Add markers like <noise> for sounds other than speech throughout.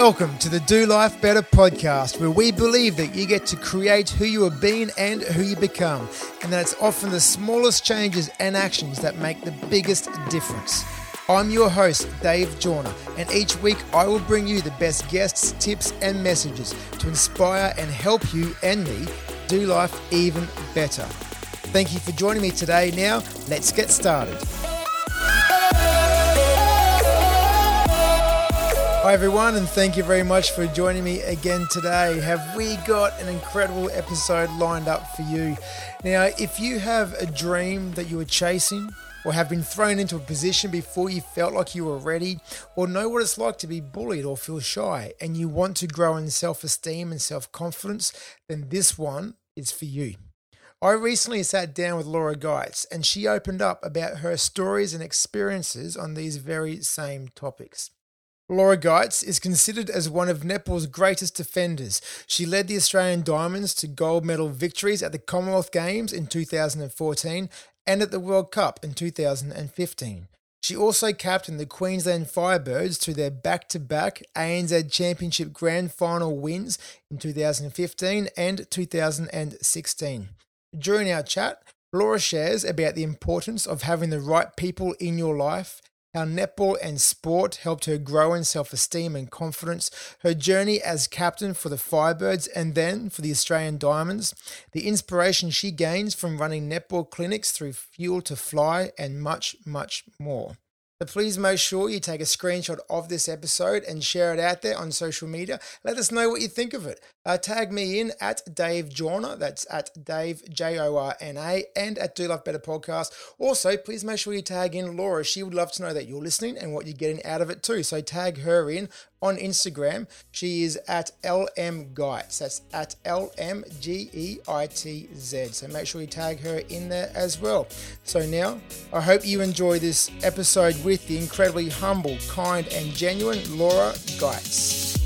Welcome to the Do Life Better podcast, where we believe that you get to create who you have been and who you become, and that it's often the smallest changes and actions that make the biggest difference. I'm your host, Dave Jorna, and each week I will bring you the best guests, tips, and messages to inspire and help you and me do life even better. Thank you for joining me today. Now, let's get started. Hi, everyone, and thank you very much for joining me again today. Have we got an incredible episode lined up for you? Now, if you have a dream that you are chasing, or have been thrown into a position before you felt like you were ready, or know what it's like to be bullied or feel shy, and you want to grow in self esteem and self confidence, then this one is for you. I recently sat down with Laura Geitz, and she opened up about her stories and experiences on these very same topics. Laura Geitz is considered as one of netball's greatest defenders. She led the Australian Diamonds to gold medal victories at the Commonwealth Games in 2014 and at the World Cup in 2015. She also captained the Queensland Firebirds to their back to back ANZ Championship Grand Final wins in 2015 and 2016. During our chat, Laura shares about the importance of having the right people in your life how netball and sport helped her grow in self esteem and confidence, her journey as captain for the Firebirds and then for the Australian Diamonds, the inspiration she gains from running netball clinics through Fuel to Fly, and much, much more. So please make sure you take a screenshot of this episode and share it out there on social media. Let us know what you think of it. Uh, tag me in at Dave Jorna, that's at Dave J O R N A, and at Do Life Better Podcast. Also, please make sure you tag in Laura. She would love to know that you're listening and what you're getting out of it too. So tag her in on Instagram. She is at LM Geitz. That's at L M G E I T Z. So make sure you tag her in there as well. So now, I hope you enjoy this episode with the incredibly humble, kind, and genuine Laura Geitz.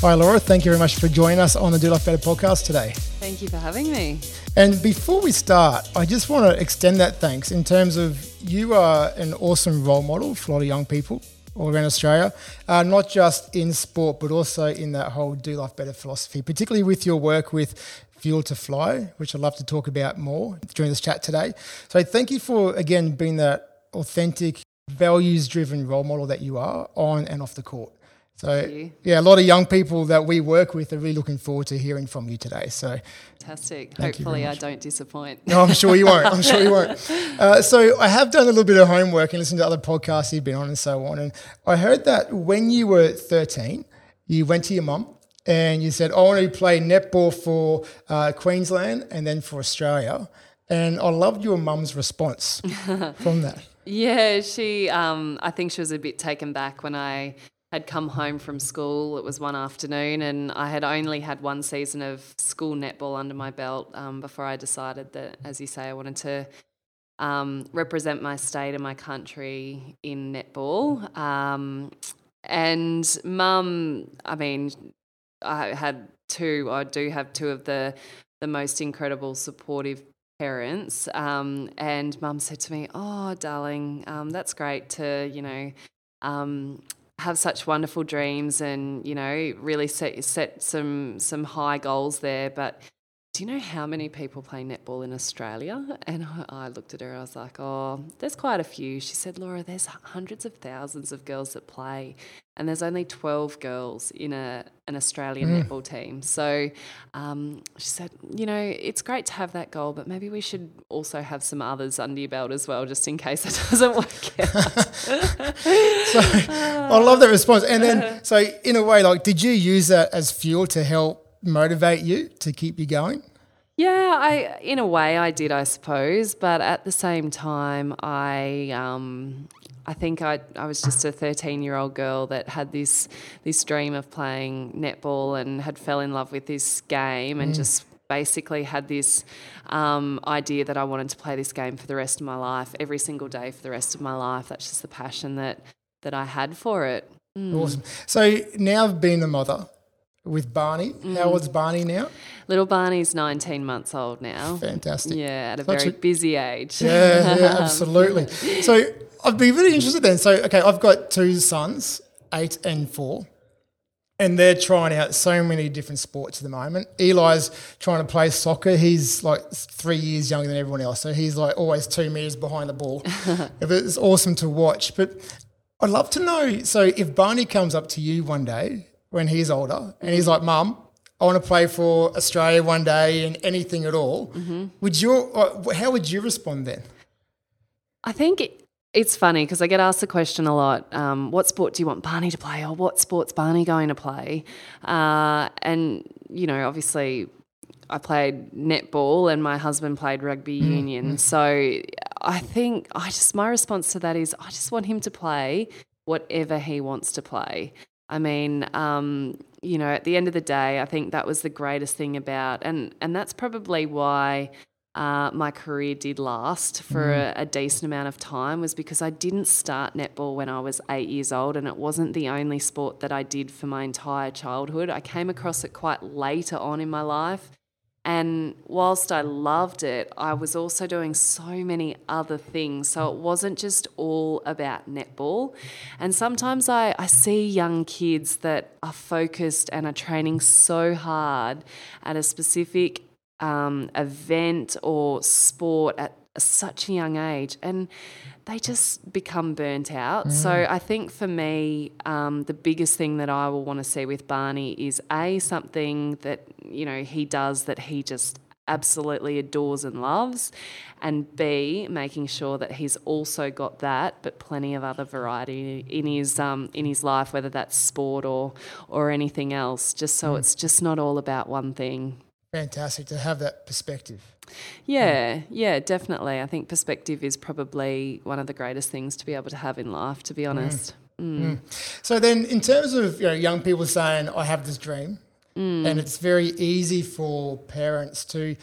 Hi, Laura. Thank you very much for joining us on the Do Life Better podcast today. Thank you for having me. And before we start, I just want to extend that thanks in terms of you are an awesome role model for a lot of young people all around Australia, uh, not just in sport, but also in that whole Do Life Better philosophy, particularly with your work with Fuel to Fly, which I'd love to talk about more during this chat today. So thank you for, again, being that authentic, values driven role model that you are on and off the court. So yeah, a lot of young people that we work with are really looking forward to hearing from you today. So fantastic. Hopefully, I don't disappoint. No, I'm sure you won't. I'm sure you won't. <laughs> Uh, so I have done a little bit of homework and listened to other podcasts you've been on and so on. And I heard that when you were 13, you went to your mum and you said, "I want to play netball for uh, Queensland and then for Australia." And I loved your mum's response <laughs> from that. Yeah, she. Um, I think she was a bit taken back when I had come home from school. It was one afternoon, and I had only had one season of school netball under my belt um, before I decided that, as you say, I wanted to um, represent my state and my country in netball. Um, and mum, I mean, I had two. I do have two of the the most incredible, supportive parents. Um, and mum said to me, "Oh, darling, um, that's great to you know." Have such wonderful dreams and you know really set set some some high goals there but do you know how many people play netball in Australia? And I, looked at her, I was like, oh, there's quite a few. She said, Laura, there's hundreds of thousands of girls that play, and there's only 12 girls in a, an Australian mm. netball team. So um, she said, you know, it's great to have that goal, but maybe we should also have some others under your belt as well, just in case it <laughs> doesn't work <laughs> out. so I love that response. And then, so in a way, like, did you use that as fuel to help motivate you to keep you going? Yeah, I in a way I did, I suppose, but at the same time, I um, I think I I was just a thirteen year old girl that had this this dream of playing netball and had fell in love with this game and mm. just basically had this um, idea that I wanted to play this game for the rest of my life, every single day for the rest of my life. That's just the passion that that I had for it. Mm. Awesome. So now being a mother, with Barney. Mm. How old's Barney now? Little Barney's 19 months old now. Fantastic. Yeah, at a Such very a, busy age. Yeah, yeah, <laughs> absolutely. so I'd be really interested then. So, okay, I've got two sons eight and four. And they're trying out so many different sports at the moment. Eli's trying to play soccer. He's like three years younger than everyone else. So he's like always two meters behind the ball. <laughs> it's awesome to watch. But I'd love to know. So if Barney comes up to you one day when he's older and he's like, Mum, I want to play for Australia one day and anything at all, mm-hmm. would you? Uh, how would you respond then? I think it, it's funny because I get asked the question a lot um, what sport do you want Barney to play, or what sport's Barney going to play? Uh, and, you know, obviously, I played netball and my husband played rugby mm, union. Mm. So I think I just, my response to that is I just want him to play whatever he wants to play. I mean, um, you know, at the end of the day, I think that was the greatest thing about, and and that's probably why uh, my career did last for mm. a, a, decent amount of time was because I didn't start netball when I was eight years old, and it wasn't the only sport that I did for my entire childhood. I came across it quite later on in my life. And whilst I loved it, I was also doing so many other things. So it wasn't just all about netball. And sometimes I, I see young kids that are focused and are training so hard at a specific um, event or sport at such a young age and they just become burnt out. Mm. So I think for me, um, the biggest thing that I will want to see with Barney is A, something that, you know, he does that he just absolutely adores and loves, and B, making sure that he's also got that, but plenty of other variety in his um, in his life, whether that's sport or or anything else. Just so mm. it's just not all about one thing fantastic to have that perspective. Yeah, yeah, definitely. I think perspective is probably one of the greatest things to be able to have in life, to be mm. honest. Mm. Mm. So then, in terms of you know, young people saying, "I have this dream," mm. and it's very easy for parents to,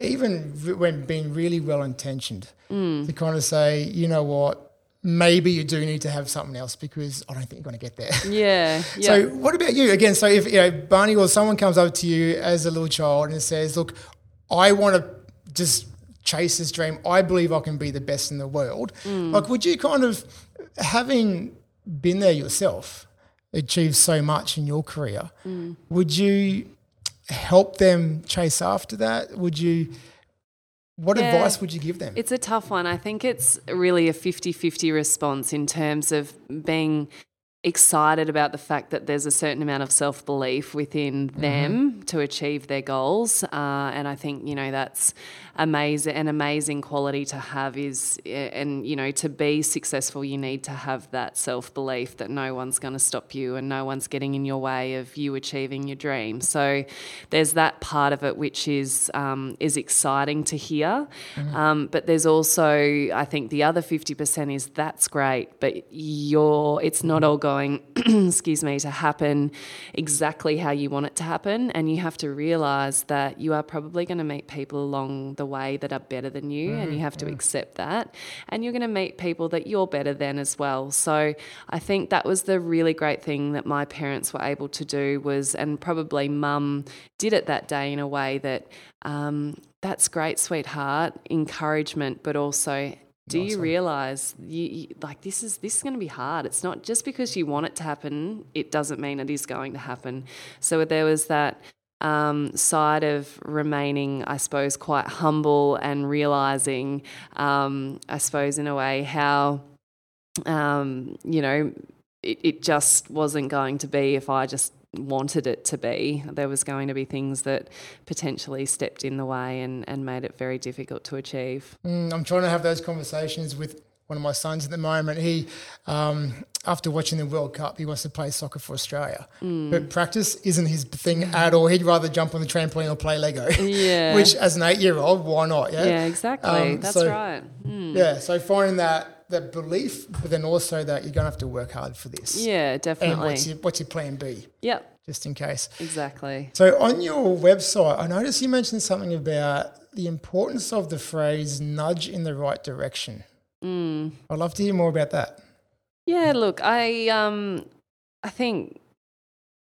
even when being really well intentioned, mm. to kind of say, "You know what? Maybe you do need to have something else because I don't think you're going to get there. <laughs> Yeah. <laughs> yeah. So what about you? Again, so if you know Barney or someone comes up to you as a little child and says, "Look, I want to just chase this dream. I believe I can be the best in the world." Mm. Like, would you kind of having been there yourself, achieved so much in your career, mm. would you help them chase after that? Would you what yeah, advice would you give them? It's a tough one. I think it's really a 50 50 response in terms of being excited about the fact that there's a certain amount of self belief within mm-hmm. them to achieve their goals. Uh, and I think, you know, that's amazing, an amazing quality to have is, and, you know, to be successful, you need to have that self belief that no one's going to stop you and no one's getting in your way of you achieving your dream. So there's that part of it which is, um, is exciting to hear. Mm-hmm. Um, but there's also, I think the other 50% is that's great, but you're, it's not all going going, <clears throat> excuse me, to happen exactly how you want it to happen. And you have to realize that you are probably going to meet people along the way that are better than you, mm, and you mm, have to accept that. And you're going to meet people that you're better than as well. So I think that was the really great thing that my parents were able to do was, and probably mum did it that day in a way that um, that's great, sweetheart, encouragement, but also do you realize you, you, like this is this is going to be hard. It's not just because you want it to happen it doesn't mean it is going to happen. So there was that um, side of remaining i suppose quite humble and realizing um, i suppose in a way how um, you know it, it just wasn't going to be if i just wanted it to be. There was going to be things that potentially stepped in the way and, and made it very difficult to achieve. Mm, I'm trying to have those conversations with one of my sons at the moment. He, um, after watching the World Cup, he wants to play soccer for Australia, mm. but practice isn't his thing at all. He'd rather jump on the trampoline or play Lego. <laughs> Yeah. Which, as an eight-year-old, why not? Yeah. Yeah, exactly. Um, That's so, right. Mm. Yeah. So finding that that belief, but then also that you're going to have to work hard for this. Yeah, definitely. And what's your, what's your plan B? Yep. Just in case. Exactly. So on your website, I noticed you mentioned something about the importance of the phrase nudge in the right direction. Mm. I'd love to hear more about that. Yeah, look, I um I think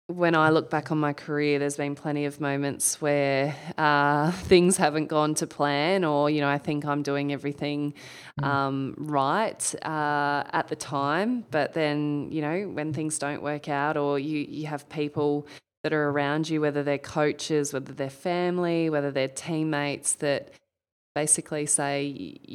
when I look back on my career, there's been plenty of moments where uh, <laughs> things haven't gone to plan, or you know, I think I'm doing everything mm. um, right uh, at the time, but then you know, when things don't work out, or you you have people that are around you, whether they're coaches, whether they're family, whether they're teammates, that basically say,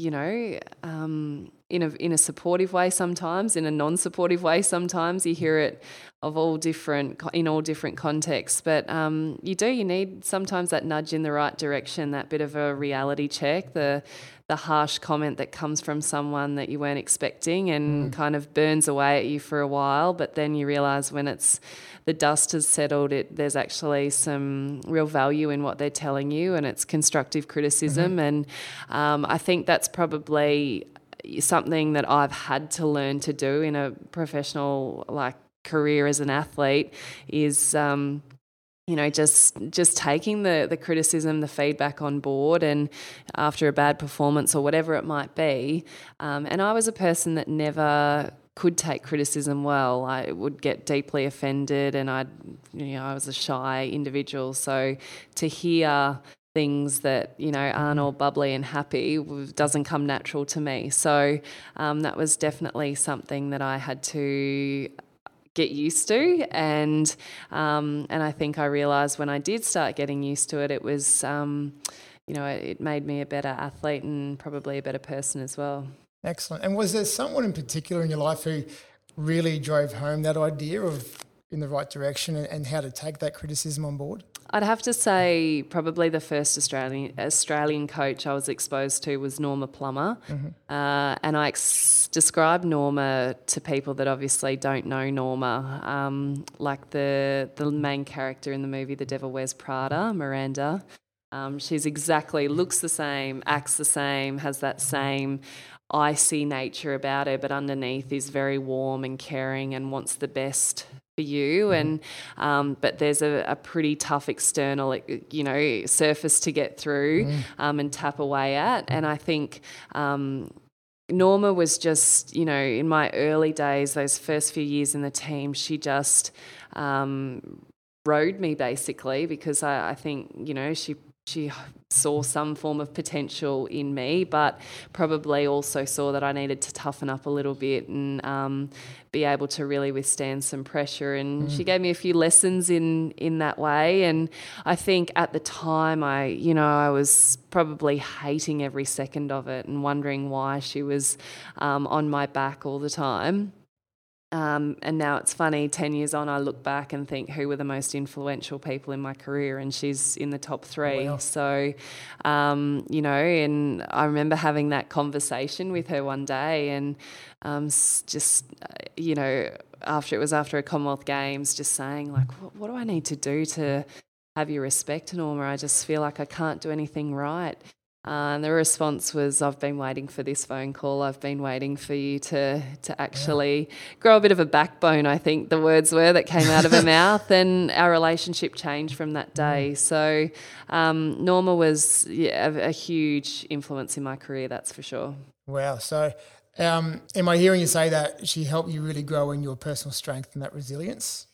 you know, um, in a in a supportive way sometimes, in a non-supportive way sometimes. You hear it of all different in all different contexts, but um, you do you need sometimes that nudge in the right direction, that bit of a reality check, the the harsh comment that comes from someone that you weren't expecting and mm. kind of burns away at you for a while, but then you realize when it's the dust has settled, it there's actually some real value in what they're telling you, and it's constructive criticism. Mm-hmm. And um, I think that's probably something that I've had to learn to do in a professional like career as an athlete is um, you know just just taking the the criticism the feedback on board and after a bad performance or whatever it might be um, and I was a person that never could take criticism well I would get deeply offended and I you know I was a shy individual so to hear things that you know aren't all bubbly and happy doesn't come natural to me. So um, that was definitely something that I had to get used to, and um, and I think I realised when I did start getting used to it, it was um, you know it, it made me a better athlete and probably a better person as well. Excellent. And was there someone in particular in your life who really drove home that idea of in the right direction and, and how to take that criticism on board? I'd have to say probably the first Australian Australian coach I was exposed to was Norma Plummer, mm-hmm. uh, and I ex- describe Norma to people that obviously don't know Norma, um, like the the main character in the movie The Devil Wears Prada, Miranda. Um, she's exactly looks the same, acts the same, has that same icy nature about her, but underneath is very warm and caring and wants the best for you mm-hmm. and um, but there's a, a, pretty tough external you know surface to get through mm. um, and tap away at and i think um, norma was just you know in my early days those first few years in the team she just um, rode me basically because I, I think you know she she saw some form of potential in me, but probably also saw that I needed to toughen up a little bit and um, be able to really withstand some pressure. And mm. she gave me a few lessons in in that way. And I think at the time, I you know I was probably hating every second of it and wondering why she was um, on my back all the time. Um, and now it's funny, 10 years on, I look back and think who were the most influential people in my career, and she's in the top three. Wow. So, um, you know, and I remember having that conversation with her one day, and um, just, uh, you know, after it was after a Commonwealth Games, just saying, like, what, what do I need to do to have your respect, Norma? I just feel like I can't do anything right. Uh, and the response was, I've been waiting for this phone call. I've been waiting for you to, to actually yeah. grow a bit of a backbone, I think the words were that came out of her <laughs> mouth. And our relationship changed from that day. Mm. So um, Norma was yeah, a, a, huge influence in my career, that's for sure. Wow. So um, am I hearing you say that she helped you really grow in your personal strength and that resilience?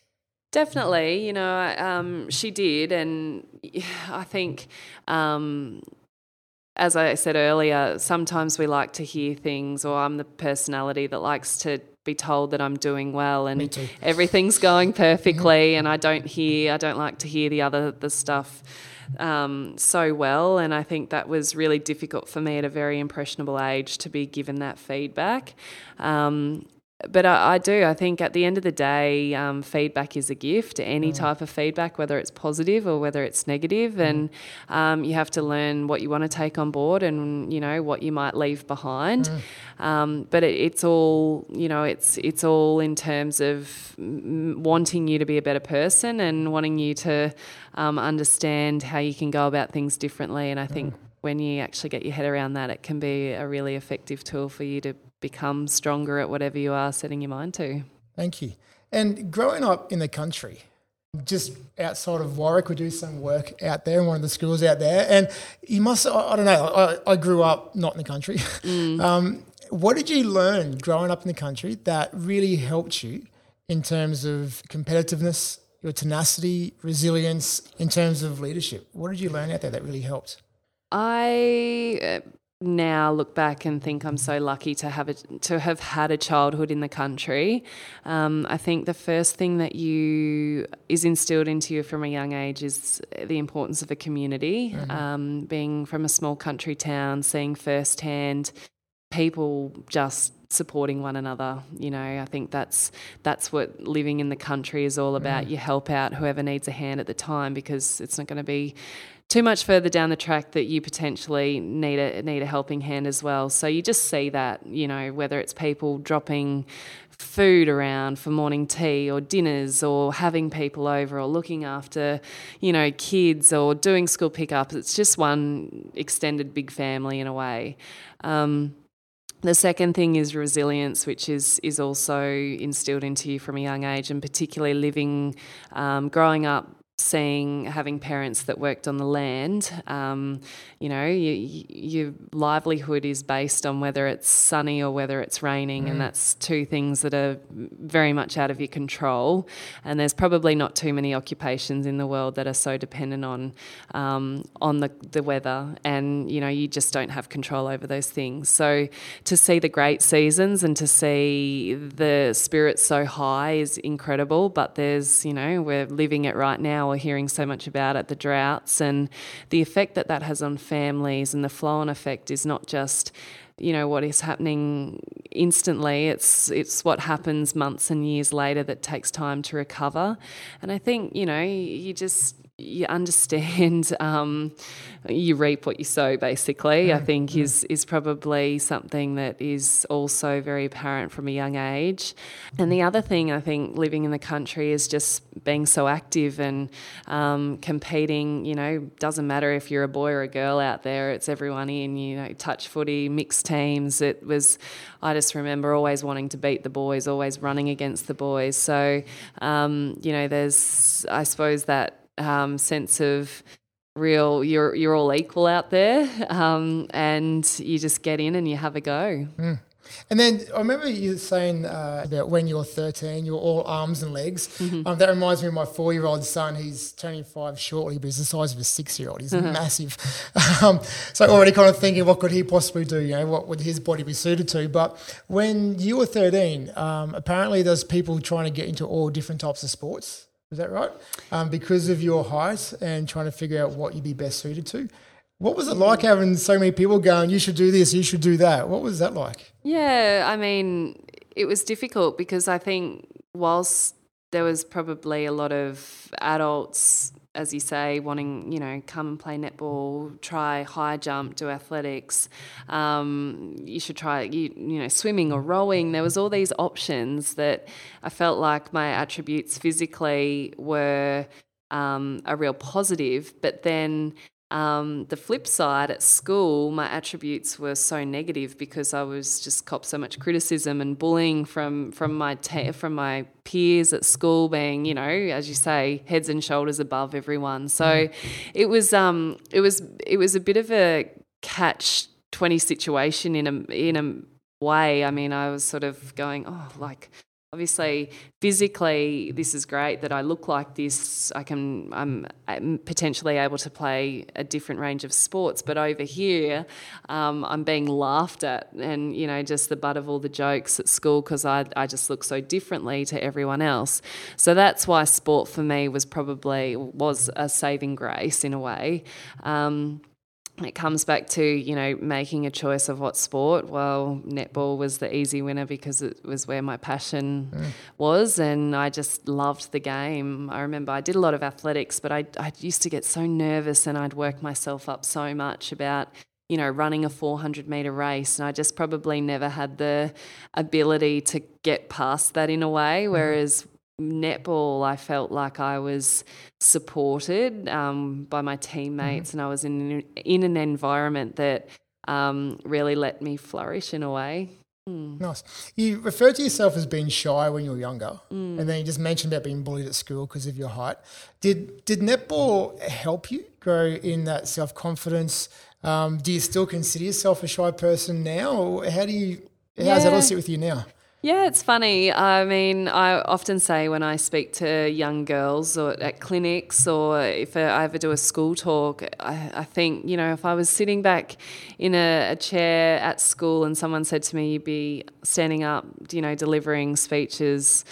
Definitely, you know, um, she did, and <sighs> I think um, as I said earlier, sometimes we like to hear things, or I'm the personality that likes to be told that I'm doing well and everything's going perfectly, and I don't hear, I don't like to hear the other the stuff um, so well, and I think that was really difficult for me at a very impressionable age to be given that feedback. Um, but I, I, do. I think at the end of the day, um, feedback is a gift. Any mm. type of feedback, whether it's positive or whether it's negative, mm. and um, you have to learn what you want to take on board and you know what you might leave behind. Mm. Um, but it, it's all you know. It's it's all in terms of wanting you to be a better person and wanting you to um, understand how you can go about things differently. And I think mm. When you actually get your head around that, it can be a really effective tool for you to become stronger at whatever you are setting your mind to. Thank you. And growing up in the country, just outside of Warwick, we do some work out there in one of the schools out there. And you must, I, don't know, I, I, grew up not in the country. <laughs> Mm. Um, what did you learn growing up in the country that really helped you in terms of competitiveness your tenacity, resilience in terms of leadership. What did you learn out there that really helped? I uh, now look back and think I'm so lucky to have a, to have had a childhood in the country. Um, I think the first thing that you is instilled into you from a young age is the importance of a community. Mm-hmm. Um, being from a small country town, seeing firsthand people just supporting one another. You know, I think that's that's what living in the country is all about. Mm. You help out whoever needs a hand at the time because it's not going to be too much further down the track that you potentially need a need a helping hand as well. So you just see that, you know, whether it's people dropping food around for morning tea or dinners or having people over or looking after, you know, kids or doing school pickups. It's just one extended big family in a way. Um, the second thing is resilience, which is is also instilled into you from a young age, and particularly living, um, growing up seeing having parents that worked on the land, um, you know, you, your livelihood is based on whether it's sunny or whether it's raining, mm. and that's two things that are very much out of your control. And there's probably not too many occupations in the world that are so dependent on um, on the, the weather, and you know, you just don't have control over those things. So to see the great seasons and to see the spirits so high is incredible. But there's, you know, we're living it right now we're hearing so much about it, the droughts and the effect that that has on families and the flow on effect is not just you know what is happening instantly. It's it's what happens months and years later that takes time to recover. And i think you know you just you understand <laughs> um, you reap what you sow basically. Mm, i think mm. is is probably something that is also very apparent from a young age. And the other thing i think living in the country is just being so active and um, competing you know doesn't matter if you're a boy or a girl out there it's everyone in you know touch footy mixed teams. It was i just remember always wanting to beat the boys always running against the boys. So um, you know there's i suppose that um, sense of real you're you're all equal out there um, and you just get in and you have a go mm. and then I remember you saying uh, about when you're 13, you're all arms and legs. Mm-hmm. Um, that reminds me of my four year old son. He's turning five shortly, but he's the size of a six year old. He's mm-hmm. massive. <laughs> Um, so already kind of thinking, what could he possibly do? You know, what would his body be suited to? But when you were 13, um, apparently there's people trying to get into all different types of sports. Is that right? Um, because of your height and trying to figure out what you'd be best suited to. What was it like having so many people going, you should do this, you should do that? What was that like? Yeah, I mean, it was difficult because I think whilst there was probably a lot of adults as you say, wanting, you know, come and play netball, try high jump, do athletics. Um, you should try, you, you know, swimming or rowing. There was all these options that I felt like my attributes physically were um, a real positive, but then um, the flip side at school, my attributes were so negative because I was just cop so much criticism and bullying from from my te- from my peers at school, being you know, as you say, heads and shoulders above everyone. So it was um, it was it was a bit of a catch twenty situation in a in a way. I mean, I was sort of going, oh, like Obviously, physically, this is great that I look like this. I can, I'm, I'm potentially able to play a different range of sports. But over here, um, I'm being laughed at, and you know, just the butt of all the jokes at school because I, I just look so differently to everyone else. So that's why sport for me was probably was a saving grace in a way. Um, it comes back to you know making a choice of what sport well netball was the easy winner because it was where my passion mm. was and i just loved the game i remember i did a lot of athletics but I, I used to get so nervous and i'd work myself up so much about you know running a 400 meter race and i just probably never had the ability to get past that in a way mm. whereas netball, I felt like I was supported um, by my teammates, mm-hmm. and I was in in an environment that um, really let me flourish in a way. Mm. Nice. You referred to yourself as being shy when you were younger, mm. and then you just mentioned about being bullied at school because of your height. Did did netball help you grow in that self confidence? Um, do you still consider yourself a shy person now, or how do you? How yeah. does that all sit with you now? Yeah, it's funny. I mean, I often say when I speak to young girls or at clinics or if I ever do a school talk, I, I think, you know, if I was sitting back in a, a, chair at school and someone said to me, you'd be standing up, you know, delivering speeches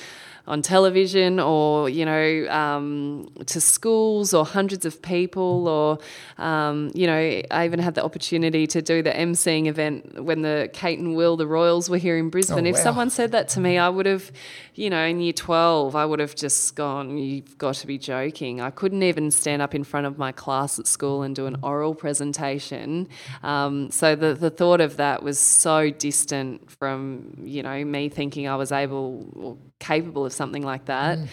on television or you know um, to schools or hundreds of people or um, you know I even had the opportunity to do the emceeing event when the Kate and Will the Royals were here in Brisbane. Oh, if someone said that to me, I would have you know in year twelve I would have just gone you've got to be joking. I couldn't even stand up in front of my class at school and do an oral presentation. Um, so the the thought of that was so distant from you know me thinking I was able or capable of something like that. Mm.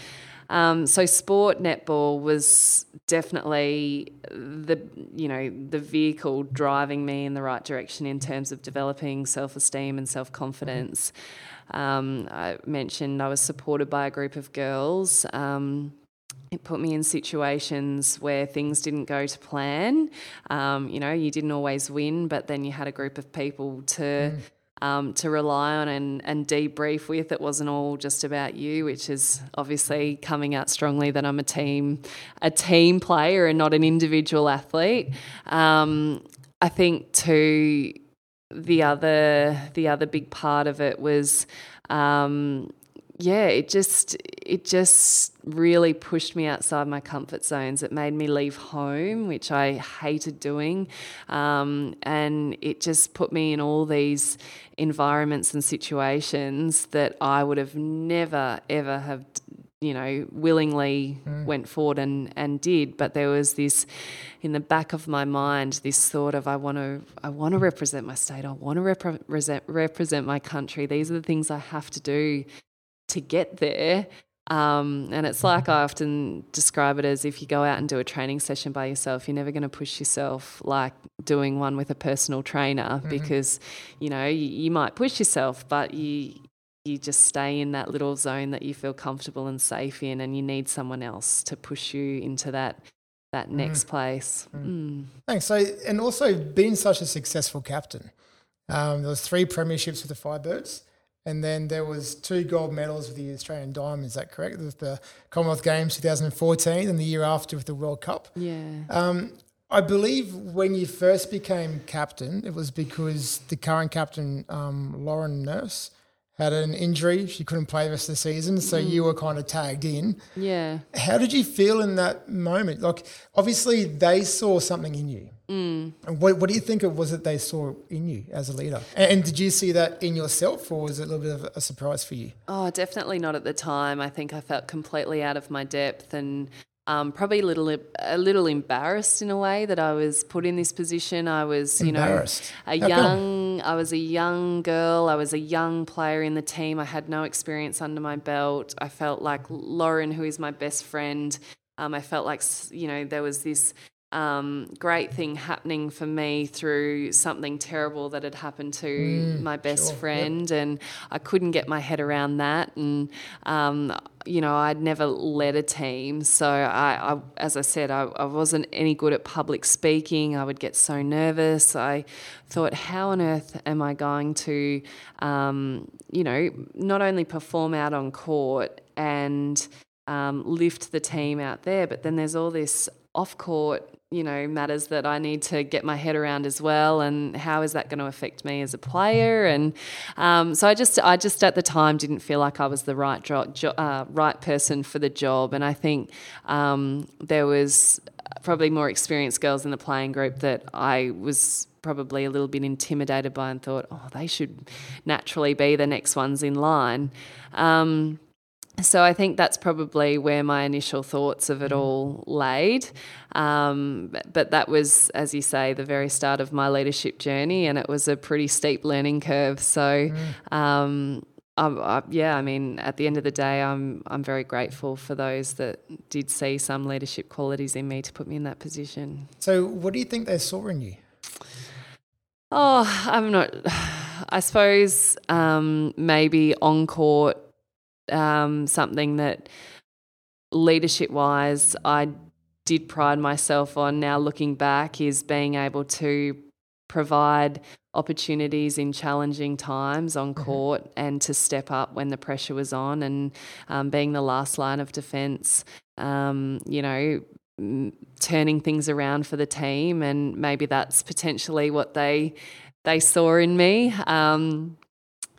Um, so sport netball was definitely the you know the vehicle driving me in the right direction in terms of developing self esteem and self confidence. Um, I mentioned I was supported by a group of girls. Um, it put me in situations where things didn't go to plan. Um, you know, you didn't always win, but then you had a group of people to mm um, to rely on and, and debrief with. It wasn't all just about you, which is obviously coming out strongly that I'm a team a team player and not an individual athlete. Um, I think too the other the other big part of it was um, yeah, it just it just really pushed me outside my comfort zones. It made me leave home, which I hated doing, um, and it just put me in all these environments and situations that I would have never ever have you know willingly mm. went forward and and did. But there was this in the back of my mind this thought of I want to I want to represent my state. I want to represent represent my country. These are the things I have to do to get there. Um, and it's like I often describe it as if you go out and do a training session by yourself, you're never going to push yourself like doing one with a personal trainer mm-hmm. because, you know, you, you, might push yourself, but you you just stay in that little zone that you feel comfortable and safe in, and you need someone else to push you into that that mm-hmm. next place. Mm. Mm. Thanks. So, and also being such a successful captain, um, there was three premierships with the Firebirds. And then there was two gold medals with the Australian Diamond. Is that correct? With the Commonwealth Games 2014 and the year after with the World Cup. Yeah. Um, I believe when you first became captain, it was because the current captain, um, Lauren Nourse, had an injury. She couldn't play the rest of the season. So mm. you were kind of tagged in. Yeah. How did you feel in that moment? Like, obviously, they saw something in you. Mm. What, what do you think it was that they saw in you as a leader? And, and, did you see that in yourself, or was it a little bit of a surprise for you? Oh, definitely not at the time. I think I felt completely out of my depth and um, probably a little a little embarrassed in a way that I was put in this position. I was, you know, a How young. Come? I was a young girl. I was a young player in the team. I had no experience under my belt. I felt like Lauren, who is my best friend. Um, I felt like you know there was this um, great thing happening for me through something terrible that had happened to mm, my best sure. friend, yep. and I couldn't get my head around that. And um, you know, I'd never led a team, so I, I as I said, I, I, wasn't any good at public speaking. I would get so nervous. I thought, how on earth am I going to, um, you know, not only perform out on court and um, lift the team out there, but then there's all this off court you know matters that I need to get my head around as well, and how is that going to affect me as a player? And um, so I just I just at the time didn't feel like I was the right jo- jo- uh, right person for the job, and I think um, there was probably more experienced girls in the playing group that I was probably a little bit intimidated by and thought, oh, they should naturally be the next ones in line. Um, so I think that's probably where my initial thoughts of it mm. all laid. Um, but that was, as you say, the very start of my leadership journey, and it was a pretty steep learning curve. So, mm. um, I, I, yeah, I mean, at the end of the day, I'm I'm very grateful for those that did see some leadership qualities in me to put me in that position. So, what do you think they saw in you? Oh, I'm not. <sighs> I suppose um, maybe on court um, something that leadership wise I did pride myself on now looking back is being able to provide opportunities in challenging times on court mm-hmm. and to step up when the pressure was on and um, being the last line of defence. Um, you know, turning things around for the team, and maybe that's potentially what they they saw in me. Um,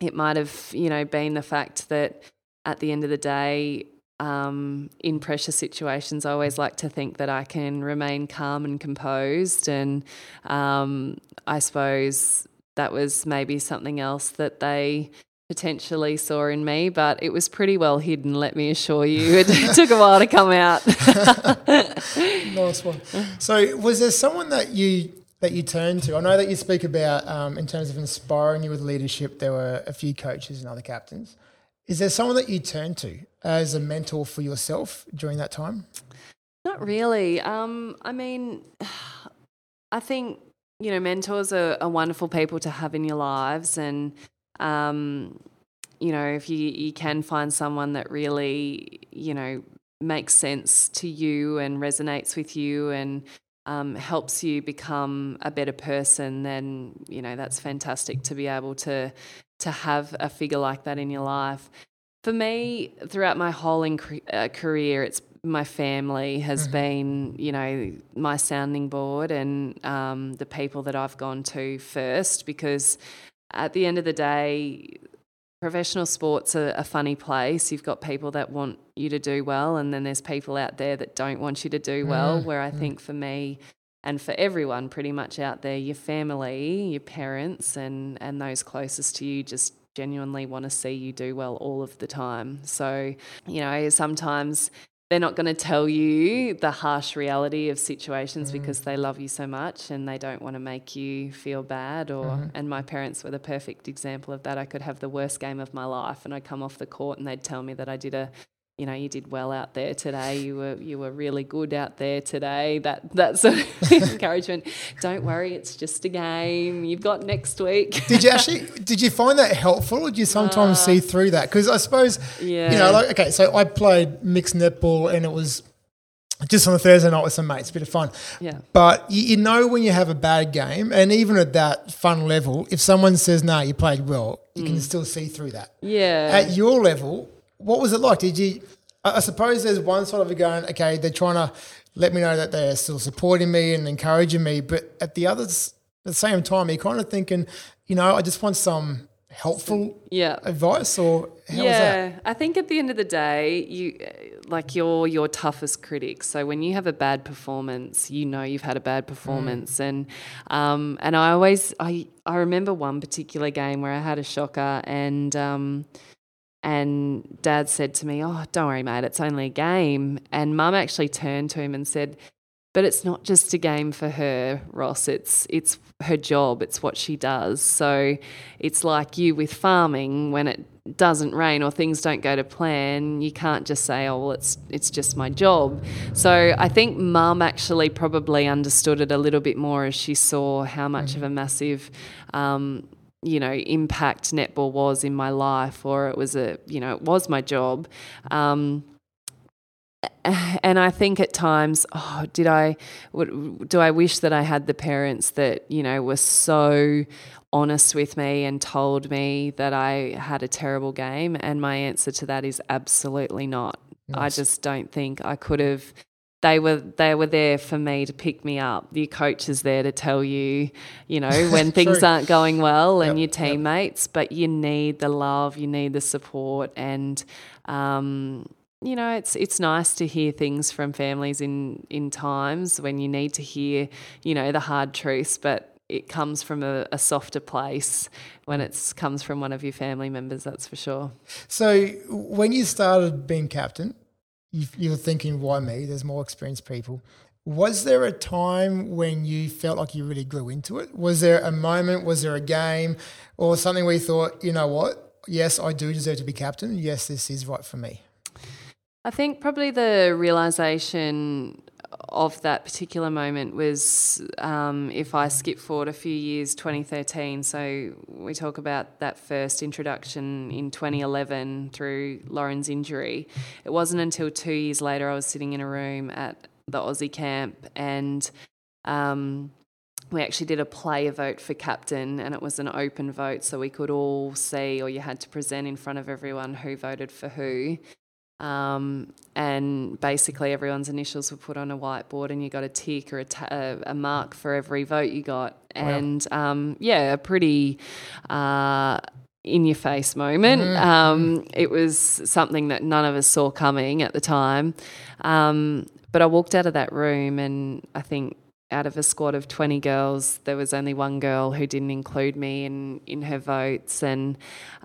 it might have, you know, been the fact that at the end of the day, um, in pressure situations, I always like to think that I can remain calm and composed. And um, I suppose that was maybe something else that they potentially saw in me, but it was pretty well hidden, let me assure you. <laughs> It <laughs> took a while to come out. <laughs> nice one. So, was there someone that you that you turned to? I know that you speak about um, in terms of inspiring you with leadership. There were a few coaches and other captains. Is there someone that you turn to as a mentor for yourself during that time? Not really. Um, I mean, <sighs> I think you know mentors are, are, wonderful people to have in your lives, and um, you know if you you can find someone that really you know makes sense to you and resonates with you and um, helps you become a better person, then you know that's fantastic to be able to to have a figure like that in your life. For me, throughout my whole inc- uh, career, it's my family has mm-hmm. been, you know, my sounding board and um, the people that I've gone to first because at the end of the day, professional sports are a funny place. You've got people that want you to do well, and then there's people out there that don't want you to do well. Mm-hmm. Where I mm-hmm. think for me, and for everyone pretty much out there, your family, your parents, and and those closest to you just genuinely want to see you do well all of the time. So, you know, sometimes they're not going to tell you the harsh reality of situations mm. because they love you so much and they don't want to make you feel bad or mm-hmm. and my parents were the perfect example of that. I could have the worst game of my life and I'd come off the court and they'd tell me that I did a you know, you did well out there today. You were you were really good out there today. That that sort of <laughs> encouragement. Don't worry, it's just a game. You've got next week. did you actually <laughs> did you find that helpful? Or did you sometimes uh, see through that? Because I suppose yeah. you know, like okay, so I played mixed netball and it was just on a Thursday night with some mates, a bit of fun. Yeah. But you, you, know when you have a bad game, and even at that fun level, if someone says, "No, nah, you played well," you mm. can still see through that. Yeah. At your level, what was it like? Did you? I suppose there's one sort of a going, okay, they're trying to let me know that they're still supporting me and encouraging me, but at the others, at the same time, you're kind of thinking, you know, I just want some helpful yeah. advice or yeah i think at the end of the day you like you're your toughest critic so when you have a bad performance you know you've had a bad performance mm. and um, and i always i i remember one particular game where i had a shocker and um, and dad said to me, Oh, don't worry, mate, it's only a game. And mum actually turned to him and said, But it's not just a game for her, Ross. It's it's her job, it's what she does. So it's like you with farming when it doesn't rain or things don't go to plan, you can't just say, "Oh, well, it's it's just my job." So I think Mum actually probably understood it a little bit more as she saw how much mm-hmm. of a massive um, you know impact netball was in my life or it was a you know it was my job um, and I think at times, oh, did I, do I wish that I had the parents that, you know, were so honest with me and told me that I had a terrible game? And my answer to that is absolutely not. Nice. I just don't think I could have they were they were there for me to pick me up. Your coach is there to tell you, you know, <laughs> when things aren't going well, and yep, your teammates. Yep. But you need the love, you need the support, and um, you know, it's it's nice to hear things from families in in times when you need to hear, you know, the hard truths, but. It comes from a, a softer place when it comes from one of your family members, that's for sure. So, when you started being captain, you, are thinking, why me? There's more experienced people. Was there a time when you felt like you really grew into it? Was there a moment, was there a game or something where you thought, you know what? Yes, I do deserve to be captain. Yes, this is right for me. I think probably the realization of that particular moment was um, if I skip forward a few years, 2013. So we talk about that first introduction in 2011 through Lauren's injury. It wasn't until two years later I was sitting in a room at the Aussie camp and um, we actually did a player vote for captain, and it was an open vote, so we could all see, or you had to present in front of everyone who voted for who. Um, and basically, everyone's initials were put on a whiteboard, and you got a tick or a, ta- a mark for every vote you got. Wow. And um, yeah, a pretty. Uh, in your face moment. Mm. Um, it was something that none of us saw coming at the time. Um, but I walked out of that room, and I think out of a squad of 20 girls, there was only one girl who didn't include me in, in her votes. And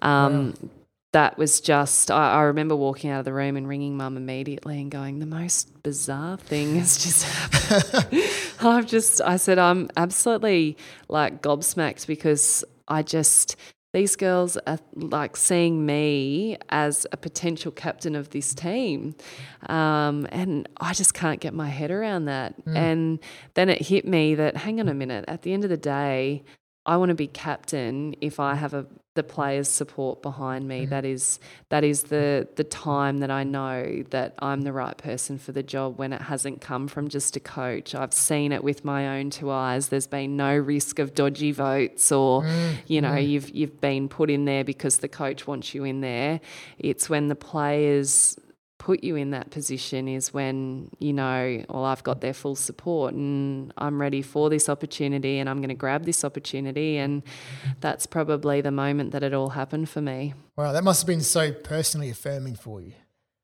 um, wow. That was just, I, I, remember walking out of the room and ringing mum immediately and going, the most bizarre thing has just happened. <laughs> I've just, I said, I'm absolutely like gobsmacked because I just, these girls are like seeing me as a potential captain of this team. Um, and I just can't get my head around that. Mm. And then it hit me that, hang on a minute, at the end of the day, I want to be captain if I have a the players' support behind me. Mm-hmm. That is that is the the time that I know that I'm the right person for the job when it hasn't come from just a coach. I've seen it with my own two eyes. There's been no risk of dodgy votes or mm-hmm. you know, mm. you've you've been put in there because the coach wants you in there. It's when the players put you in that position is when you know, well, I've got their full support and I'm ready for this opportunity and I'm going to grab this opportunity. And that's probably the moment that it all happened for me. Wow, that must have been so personally affirming for you.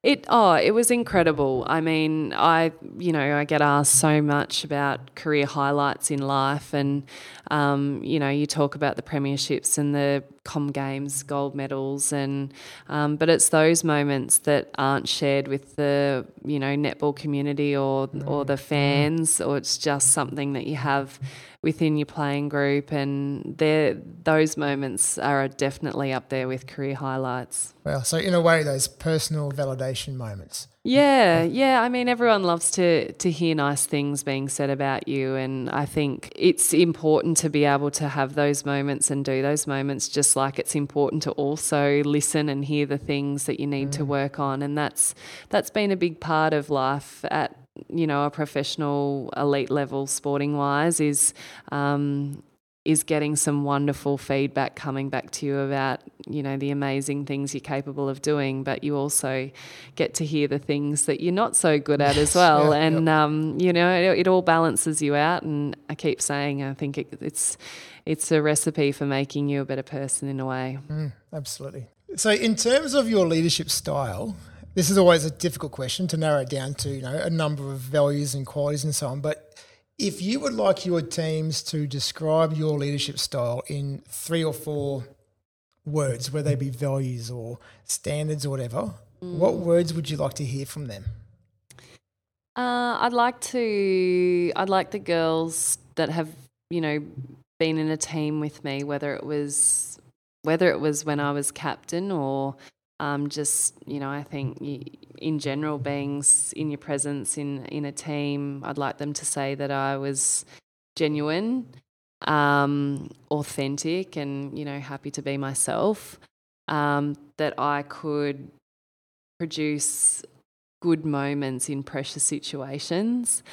It oh, it was incredible. I mean, I you know I get asked so much about career highlights in life, and um, you know you talk about the premierships and the Com Games gold medals, and um, but it's those moments that aren't shared with the you know netball community or or the fans, or it's just something that you have within your playing group, and there those moments are definitely up there with career highlights. Well, so in a way, those personal validation moments. Yeah, yeah. I mean, everyone loves to to hear nice things being said about you, and I think it's important to be able to have those moments and do those moments. Just like it's important to also listen and hear the things that you need mm. to work on, and that's that's been a big part of life at you know a professional elite level sporting wise is um, is getting some wonderful feedback coming back to you about you know the amazing things you're capable of doing but you also get to hear the things that you're not so good at as <laughs> well. yeah, and Um, you know it, it, all balances you out. And I keep saying I think it, it's it's a recipe for making you a better person in a way. Mm, absolutely. So in terms of your leadership style this is always a difficult question to narrow down to you know a number of values and qualities and so on but if you would like your teams to describe your leadership style in three or four words whether they be values or standards or whatever mm. what words would you like to hear from them uh, I'd like to I'd like the girls that have you know been in a team with me whether it was whether it was when I was captain or um, just you know, I think in general, being in your presence in in a team, I'd like them to say that I was genuine, um, authentic, and you know, happy to be myself. Um, that I could produce good moments in pressure situations,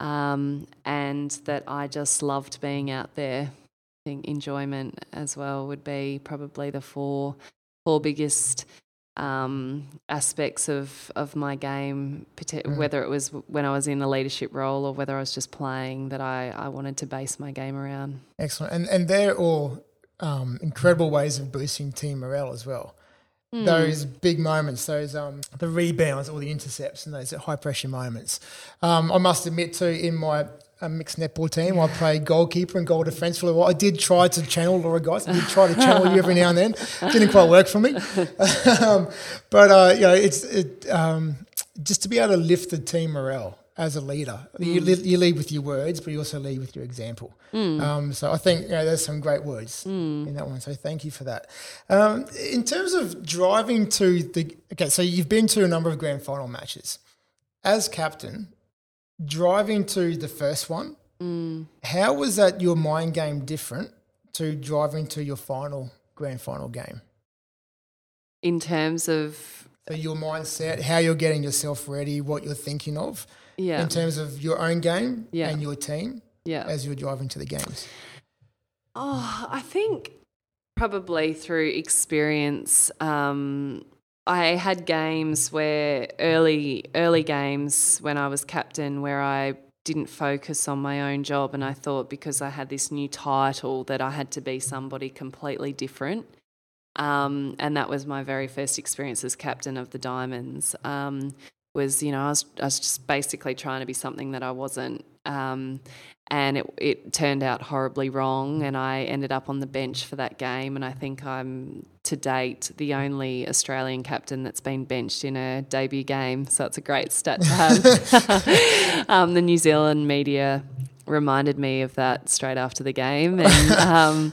um, and that I just loved being out there. I think enjoyment as well would be probably the four four biggest um, aspects of, of my game, mm. whether it was when I was in a leadership role or whether I was just playing, that I, I wanted to base my game around. Excellent. And, and they're all um, incredible ways of boosting team morale as well. Mm. Those big moments, those um, the rebounds or the intercepts, and those high pressure moments. Um, I must admit, too, in my a mixed netball team. I played goalkeeper and goal defence for a while. I did try to channel Laura Geitz. I did try to channel you every now and then. Didn't quite work for me. <laughs> um, but, uh, you know, it's it, um, just to be able to lift the team morale as a leader. Mm. You, lead, you lead with your words, but you also lead with your example. Mm. Um, so I think you know, there's some great words mm. in that one. So thank you for that. Um, in terms of driving to the, okay, so you've been to a number of grand final matches. As captain, driving to the first one, mm. how was that your mind game different to driving to your final grand final game? In terms of so your mindset, how you're getting yourself ready, what you're thinking of, yeah. in terms of your own game yeah. and your team. Yeah. as you're driving to the games? Oh, I think probably through experience. Um, I had games where early early games when I was captain where I didn't focus on my own job and I thought because I had this new title that I had to be somebody completely different. Um, and that was my very first experience as captain of the Diamonds. Um, was you know I was I was just basically trying to be something that I wasn't. Um, and it, it turned out horribly wrong and I ended up on the bench for that game and I think I'm to date the only Australian captain that's been benched in a debut game so it's a great stat to have. <laughs> Um, the New Zealand media reminded me of that straight after the game and um,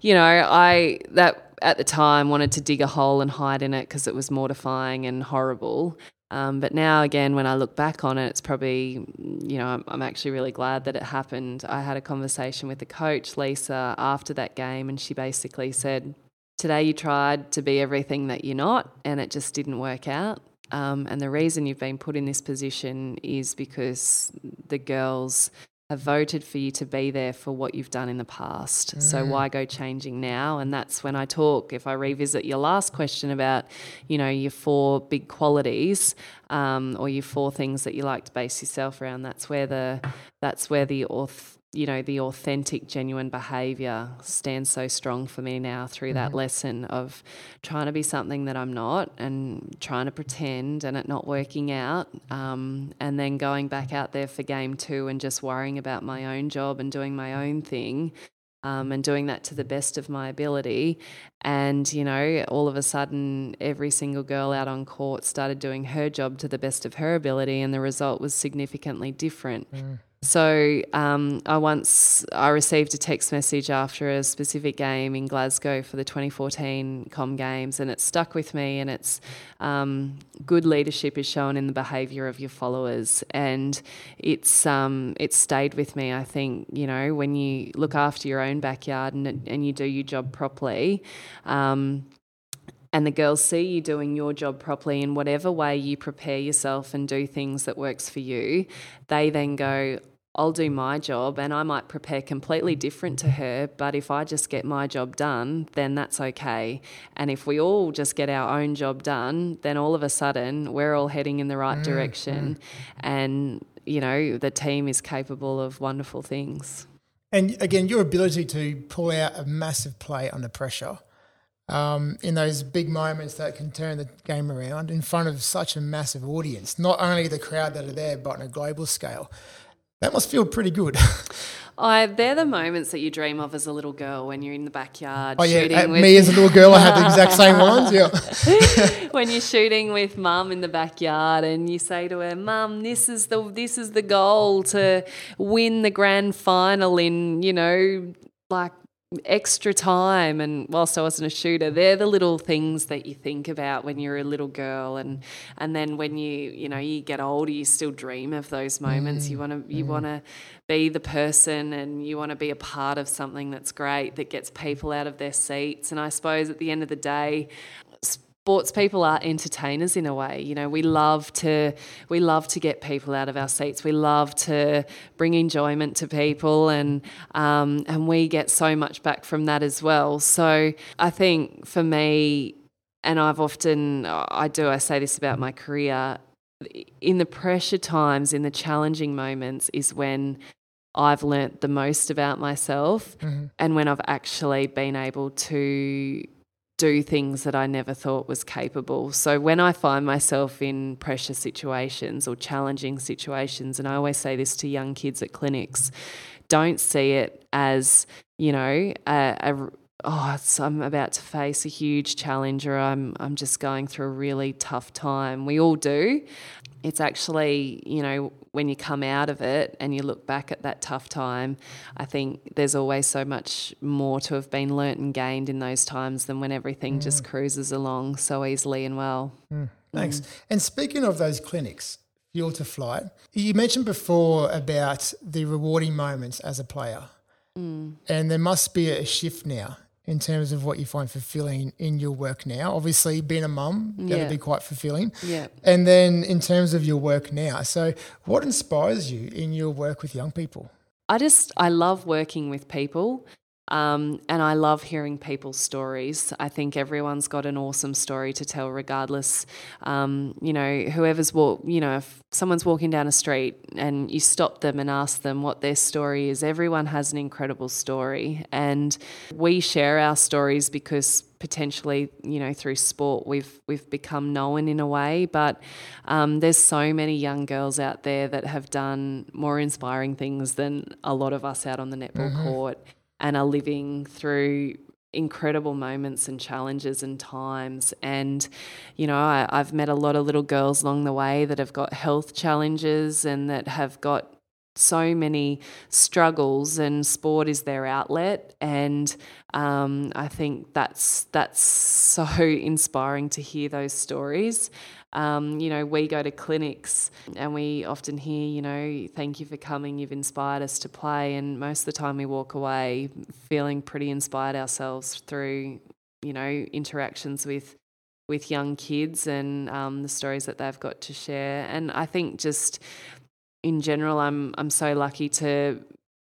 you know I that at the time wanted to dig a hole and hide in it because it was mortifying and horrible um, but now, again, when I look back on it, it's probably, you know, I'm, I'm, actually really glad that it happened. I had a conversation with the coach, Lisa, after that game, and she basically said, Today you tried to be everything that you're not, and it just didn't work out. Um, and the reason you've been put in this position is because the girls have voted for you to be there for what you've done in the past. Mm. So why go changing now? And that's when I talk. If I revisit your last question about, you know, your four big qualities um, or your four things that you like to base yourself around, that's where the that's where the auth- you know, the authentic, genuine behavior stands so strong for me now through mm-hmm. that lesson of trying to be something that I'm not and trying to pretend and it not working out. Um, and then going back out there for game two and just worrying about my own job and doing my own thing. Um, and doing that to the best of my ability. And, you know, all of a sudden, every single girl out on court started doing her job to the best of her ability, and the result was significantly different. Mm. So um, I once I received a text message after a specific game in Glasgow for the 2014 Com Games, and it stuck with me. And it's um, good leadership is shown in the behaviour of your followers, and it's um, it's stayed with me. I think you know when you look after your own backyard and and you do your job properly. Um, and the girls see you doing your job properly in whatever way you prepare yourself and do things that works for you, they then go, I'll do my job and I might prepare completely different to her, but if I just get my job done, then that's okay. And if we all just get our own job done, then all of a sudden we're all heading in the right mm, direction mm. and you know, the team is capable of wonderful things. And again, your ability to pull out a massive play under pressure um, in those big moments that can turn the game around in front of such a massive audience, not only the crowd that are there, but on a global scale. That must feel pretty good. <laughs> Oh, they're the moments that you dream of as a little girl when you're in the backyard. Oh yeah, with... me as a little girl, I had the exact same <laughs> ones. Yeah. <laughs> when you're shooting with mum in the backyard, and you say to her, "Mum, this is the this is the goal to win the grand final in you know like extra time and whilst I wasn't a shooter they're the little things that you think about when you're a little girl and and then when you you know you get older you still dream of those moments mm. you want to you mm. want to be the person and you want to be a part of something that's great that gets people out of their seats and I suppose at the end of the day sports people are entertainers in a way. You know, we love to we love to get people out of our seats. We love to bring enjoyment to people, and um, and we get so much back from that as well. So I think for me, and I've often I do I say this about my career. In the pressure times, in the challenging moments, is when I've learnt the most about myself mm-hmm. and when I've actually been able to do things that I never thought was capable. So when I find myself in pressure situations or challenging situations, and I always say this to young kids at clinics, don't see it as, you know, a, a oh, I'm about to face a huge challenge or I'm, I'm just going through a really tough time. We all do. It's actually, you know, when you come out of it and you look back at that tough time, I think there's always so much more to have been learnt and gained in those times than when everything mm. just cruises along so easily and well. Mm. Thanks. Mm. And speaking of those clinics, Fuel to Fly, you mentioned before about the rewarding moments as a player. Mm. And there must be a shift now in terms of what you find fulfilling in your work now. Obviously, being a mum, yeah. that be quite fulfilling. Yeah. And then in terms of your work now, so what inspires you in your work with young people? I just I love working with people. Um, and I love hearing people's stories. I think everyone's got an awesome story to tell, regardless. Um, you know, whoever's walk, you know, if someone's walking down a street and you stop them and ask them what their story is, everyone has an incredible story, and we share our stories because potentially, you know, through sport, we've we've become known in a way. But um, there's so many young girls out there that have done more inspiring things than a lot of us out on the netball mm-hmm. court and are living through incredible moments and challenges and times. And, you know, I, have met a lot of little girls along the way that have got health challenges and that have got so many struggles and sport is their outlet and um, I think that's that's so <laughs> inspiring to hear those stories um, you know, we go to clinics and we often hear, you know, thank you for coming, you've inspired us to play. And most of the time we walk away feeling pretty inspired ourselves through, you know, interactions with with young kids and um, the stories that they've got to share. And I think just in general, I'm I'm so lucky to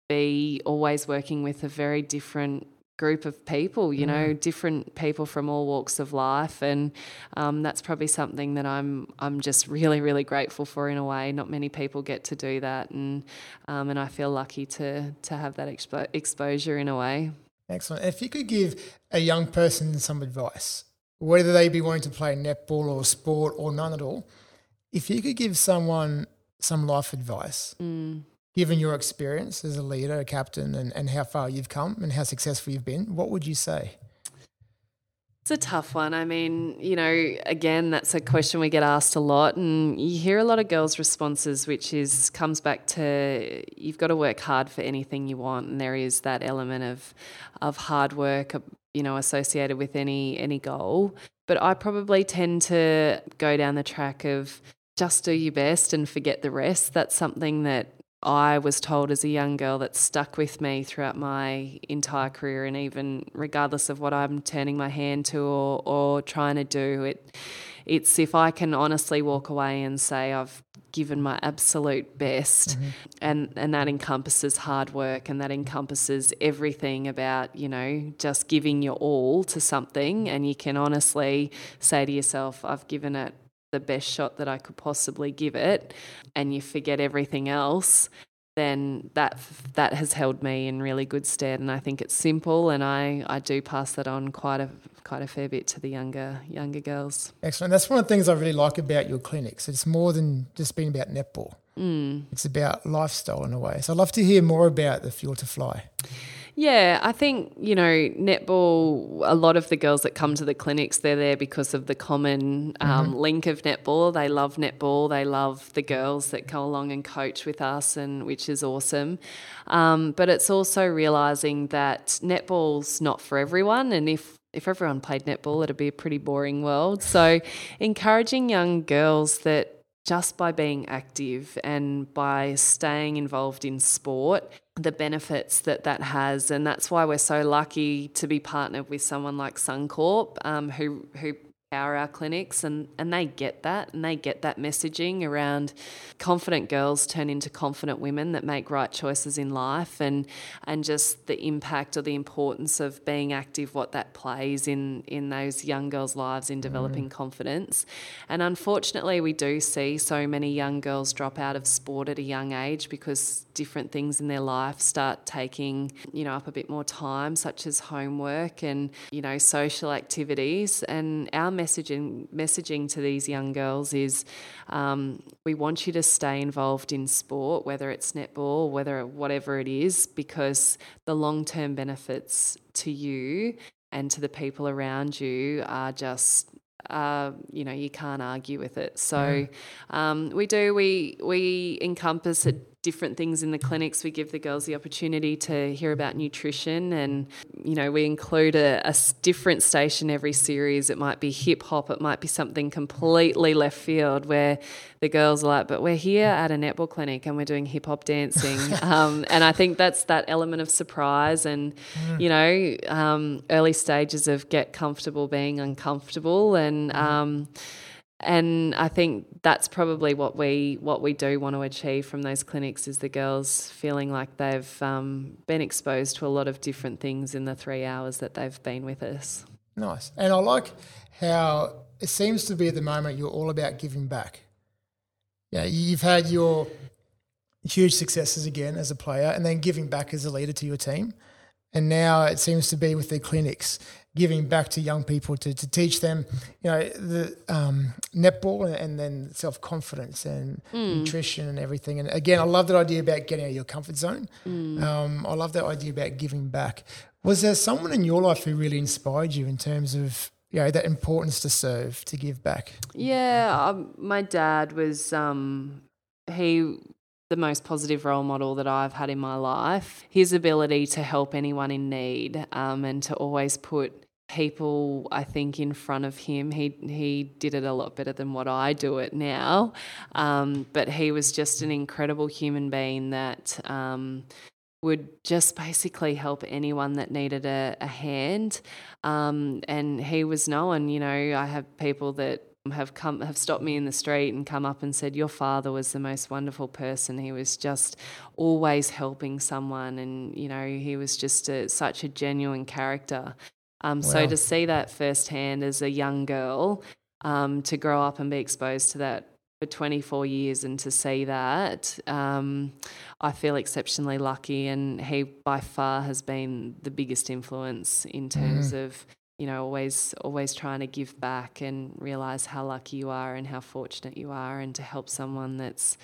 be always working with a very different group of people, you know, mm. different people from all walks of life, and um, that's probably something that I'm I'm just really really grateful for in a way. Not many people get to do that, and um, and I feel lucky to to have that expo- exposure in a way. Excellent. If you could give a young person some advice, whether they be wanting to play netball or sport or none at all, if you could give someone some life advice, mm given your experience as a leader, a captain, and, and how far you've come and how successful you've been, what would you say? It's a tough one. I mean, you know, again, that's a question we get asked a lot, and you hear a lot of girls' responses, which is comes back to you've got to work hard for anything you want, and there is that element of of hard work, uh, you know, associated with any any goal. But I probably tend to go down the track of just do your best and forget the rest. That's something that I was told as a young girl that stuck with me throughout my entire career, and even regardless of what I'm turning my hand to or, or trying to do, it it's if I can honestly walk away and say I've given my absolute best, mm-hmm. and and that encompasses hard work, and that encompasses everything about you know just giving your all to something, and you can honestly say to yourself, I've given it the best shot that I could possibly give it and you forget everything else, then that that has held me in really good stead and I think it's simple and I, I do pass that on quite a quite a fair bit to the younger younger girls. Excellent. That's one of the things I really like about your clinics. It's more than just being about netball. Mm. It's about lifestyle in a way. So I'd love to hear more about the Fuel to Fly. Yeah, I think, you know, netball, a lot of the girls that come to the clinics, they're there because of the common um, mm-hmm. link of netball. They love netball. They love the girls that come along and coach with us, and which is awesome. Um, but it's also realizing that netball's not for everyone. And if if everyone played netball, it'd be a pretty boring world. So, encouraging young girls that just by being active and by staying involved in sport, the benefits that that has. And that's why we're so lucky to be partnered with someone like Suncorp, um, who, who power our clinics and, and they get that and they get that messaging around confident girls turn into confident women that make right choices in life and and just the impact or the importance of being active what that plays in in those young girls lives in developing mm. confidence and unfortunately we do see so many young girls drop out of sport at a young age because different things in their life start taking you know up a bit more time such as homework and you know social activities and our messaging messaging to these young girls is um, we want you to stay involved in sport, whether it's netball, whether whatever it is, because the long term benefits to you and to the people around you are just uh, you know you can't argue with it. So um, we do we we encompass a different things in the clinics. We give the girls the opportunity to hear about nutrition, and you know, we include a, a different station every series. It might be hip hop, it might be something completely left field where the girls are like, "But we're here at a netball clinic and we're doing hip hop dancing," <laughs> um, and I think that's that element of surprise and mm. you know, um, early stages of get comfortable being uncomfortable and. Mm. Um, and I think that's probably what we what we do want to achieve from those clinics is the girls feeling like they've um, been exposed to a lot of different things in the three hours that they've been with us. Nice, and I like how it seems to be at the moment you're all about giving back. Yeah, you've had your huge successes again as a player, and then giving back as a leader to your team. And now it seems to be with the clinics, giving back to young people to, to teach them, you know, the um, netball and, and then self confidence and mm. nutrition and everything. And again, I love that idea about getting out of your comfort zone. Mm. Um, I love that idea about giving back. Was there someone in your life who really inspired you in terms of you know that importance to serve to give back? Yeah, um, my dad was. Um, he the most positive role model that I've had in my life. His ability to help anyone in need um, and to always put people I think in front of him. He he did it a lot better than what I do it now. Um, but he was just an incredible human being that um, would just basically help anyone that needed a, a hand. Um, and he was known, you know, I have people that have come have stopped me in the street and come up and said your father was the most wonderful person he was just always helping someone and you know he was just a, such a genuine character um, wow. so to see that firsthand as a young girl um, to grow up and be exposed to that for 24 years and to see that um, i feel exceptionally lucky and he by far has been the biggest influence in terms mm. of you know, always always trying to give back and realize how lucky you are and how fortunate you are, and to help someone that's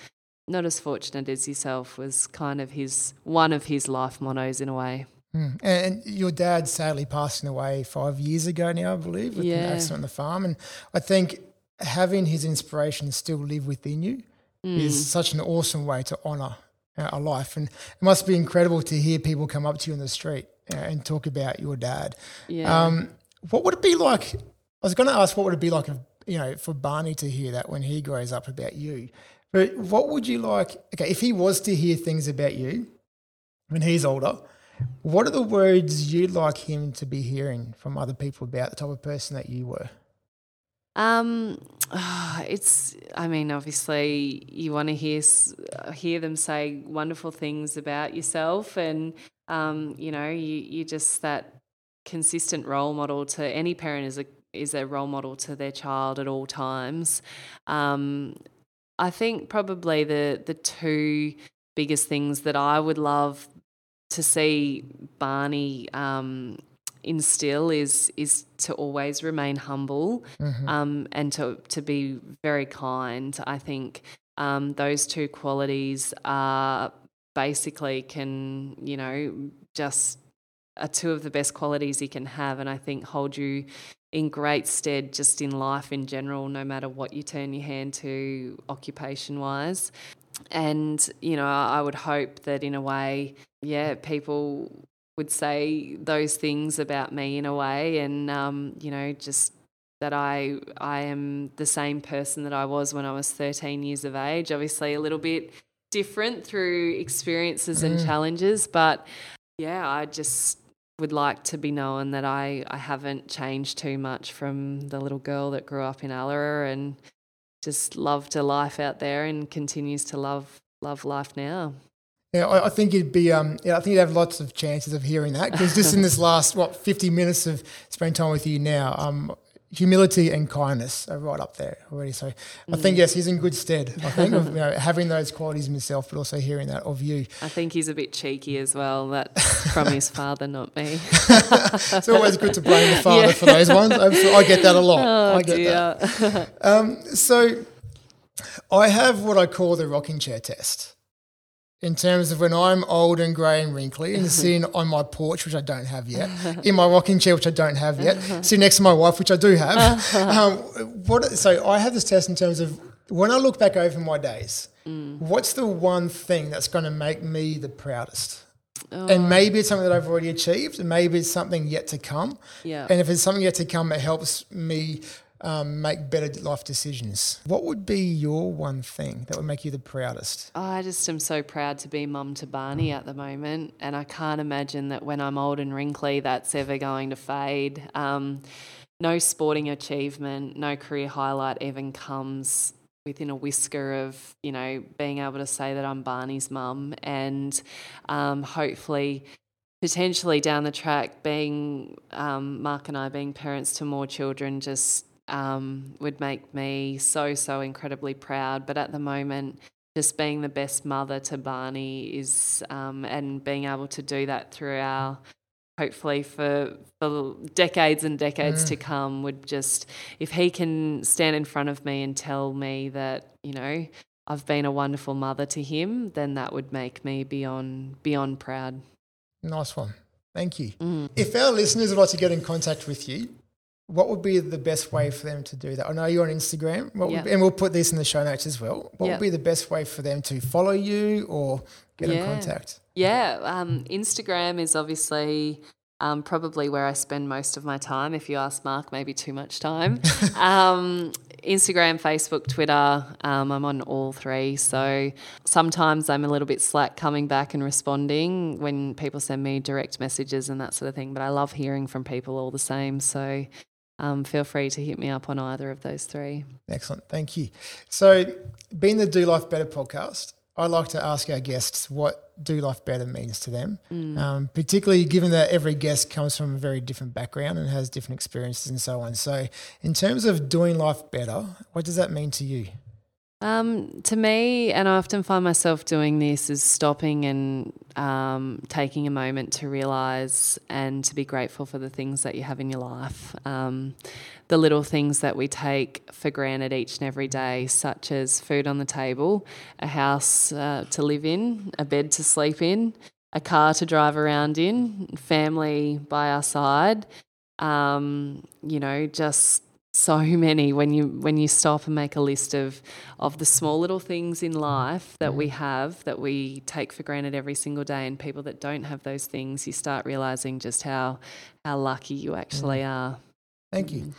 not as fortunate as yourself was kind of his one of his life mottos in a way. Mm. And your dad sadly passing away five years ago now, I believe, with yeah. an accident on the farm. And I think having his inspiration still live within you mm. is such an awesome way to honour a life. And it must be incredible to hear people come up to you in the street uh, and talk about your dad. Yeah. Um, what would it be like? I was going to ask, what would it be like, if, you know, for Barney to hear that when he grows up about you? But what would you like? Okay, if he was to hear things about you when he's older, what are the words you'd like him to be hearing from other people about the type of person that you were? Um, <sighs> it's. I mean, obviously, you want to hear hear them say wonderful things about yourself, and um, you know, you you just that consistent role model to any parent is a is a role model to their child at all times. Um, I think probably the the two biggest things that I would love to see Barney um, instill is is to always remain humble mm-hmm. um, and to to be very kind. I think um, those two qualities are basically can you know just are two of the best qualities you can have, and I think hold you in great stead just in life in general, no matter what you turn your hand to occupation wise. And, you know, I would hope that in a way, yeah, people would say those things about me in a way, and, um, you know, just that I I am the same person that I was when I was 13 years of age. Obviously, a little bit different through experiences and mm. challenges, but yeah, I just would like to be known that I, I haven't changed too much from the little girl that grew up in Allora and just loved a life out there and continues to love love life now. Yeah, I, I think you'd be. Um, yeah, I think you'd have lots of chances of hearing that because just in this <laughs> last what fifty minutes of spending time with you now, um, humility and kindness are right up there already. So I think mm. yes, he's in good stead. I think of you know, <laughs> having those qualities in himself, but also hearing that of you. I think he's a bit cheeky as well. That's from his <laughs> father, not me. <laughs> it's always good to blame the father yeah. for those ones. I get that a lot. Oh, I get dear. that. Um, so I have what I call the rocking chair test in terms of when I'm old and grey and wrinkly and sitting on my porch, which I don't have yet, in my rocking chair, which I don't have yet, sitting next to my wife, which I do have. <laughs> um, what? So I have this test in terms of when I look back over my days, mm. what's the one thing that's going to make me the proudest? Oh. And maybe it's something that I've already achieved, and maybe it's something yet to come. Yeah. And if it's something yet to come, it helps me um, make better life decisions. What would be your one thing that would make you the proudest? I just am so proud to be mum to Barney at the moment, and I can't imagine that when I'm old and wrinkly, that's ever going to fade. Um, no sporting achievement, no career highlight even comes within a whisker of you know being able to say that I'm Barney's mum, and um, hopefully. Potentially down the track, being um, Mark and I being parents to more children just um, would make me so so incredibly proud. But at the moment, just being the best mother to Barney is, um, and being able to do that through our hopefully for for decades and decades mm. to come would just if he can stand in front of me and tell me that you know I've been a wonderful mother to him then that would make me beyond beyond proud nice one thank you mm. if our listeners would like to get in contact with you what would be the best way for them to do that? I know you're on Instagram, yep. and we'll put this in the show notes as well. What yep. would be the best way for them to follow you or get yeah. in contact? Yeah, um, Instagram is obviously um, probably where I spend most of my time. If you ask Mark, maybe too much time. <laughs> um, Instagram, Facebook, Twitter, um, I'm on all three. So sometimes I'm a little bit slack coming back and responding when people send me direct messages and that sort of thing. But I love hearing from people all the same. So um, feel free to hit me up on either of those three. Excellent. Thank you. So, being the Do Life Better podcast, I like to ask our guests what do life better means to them, mm. um, particularly given that every guest comes from a very different background and has different experiences and so on. So, in terms of doing life better, what does that mean to you? Um, to me, and I often find myself doing this, is stopping and um, taking a moment to realize and to be grateful for the things that you have in your life. Um, the little things that we take for granted each and every day, such as food on the table, a house uh, to live in, a bed to sleep in, a car to drive around in, family by our side. Um, you know, just so many when you when you stop and make a list of of the small little things in life that we mm. have that we take for granted every single day and people that don't have those things you start realizing just how how lucky you actually mm. are. Thank you.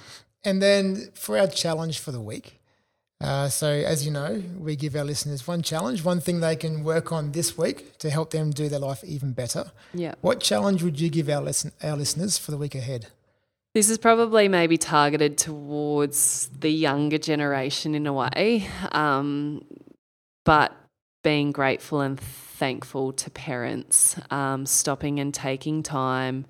And then for our challenge for the week uh, so as you know we give our listeners one challenge one thing they can work on this week to help them do their life even better. Yeah. What challenge would you give our listen our listeners for the week ahead this is probably maybe targeted towards the younger generation in a way, um, but being grateful and thankful to parents, um, stopping and taking time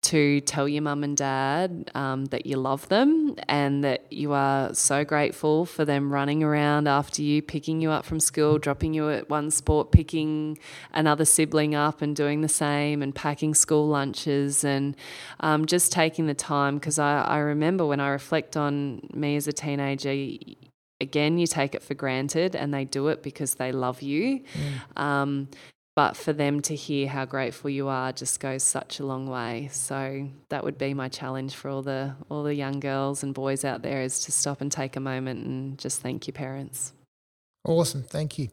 to tell your mum and dad um, that you love them and that you are so grateful for them running around after you, picking you up from school, dropping you at one sport, picking another sibling up and doing the same, and packing school lunches and um, just taking the time. Because I, I remember when I reflect on me as a teenager, again, you take it for granted and they do it because they love you. Mm. Um, but for them to hear how grateful you are just goes such a long way. So that would be my challenge for all the all the young girls and boys out there is to stop and take a moment and just thank your parents. Awesome, thank you.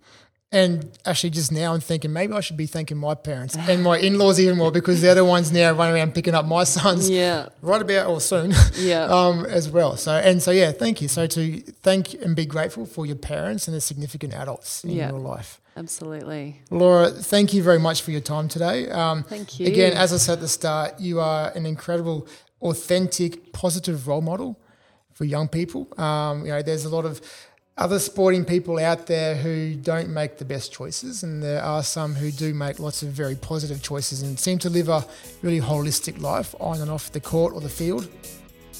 And actually, just now I'm thinking maybe I should be thanking my parents and my in-laws even more because they're the ones now running around picking up my sons. Yeah. Right about or soon. Yeah. <laughs> um, as well. So and so yeah, thank you. So to thank and be grateful for your parents and the significant adults in yeah. your life. Absolutely. Laura, thank you very much for your time today. Um, thank you. Again, as I said at the start, you are an incredible, authentic, positive role model for young people. Um, you know, there's a lot of other sporting people out there who don't make the best choices, and there are some who do make lots of very positive choices and seem to live a really holistic life on and off the court or the field.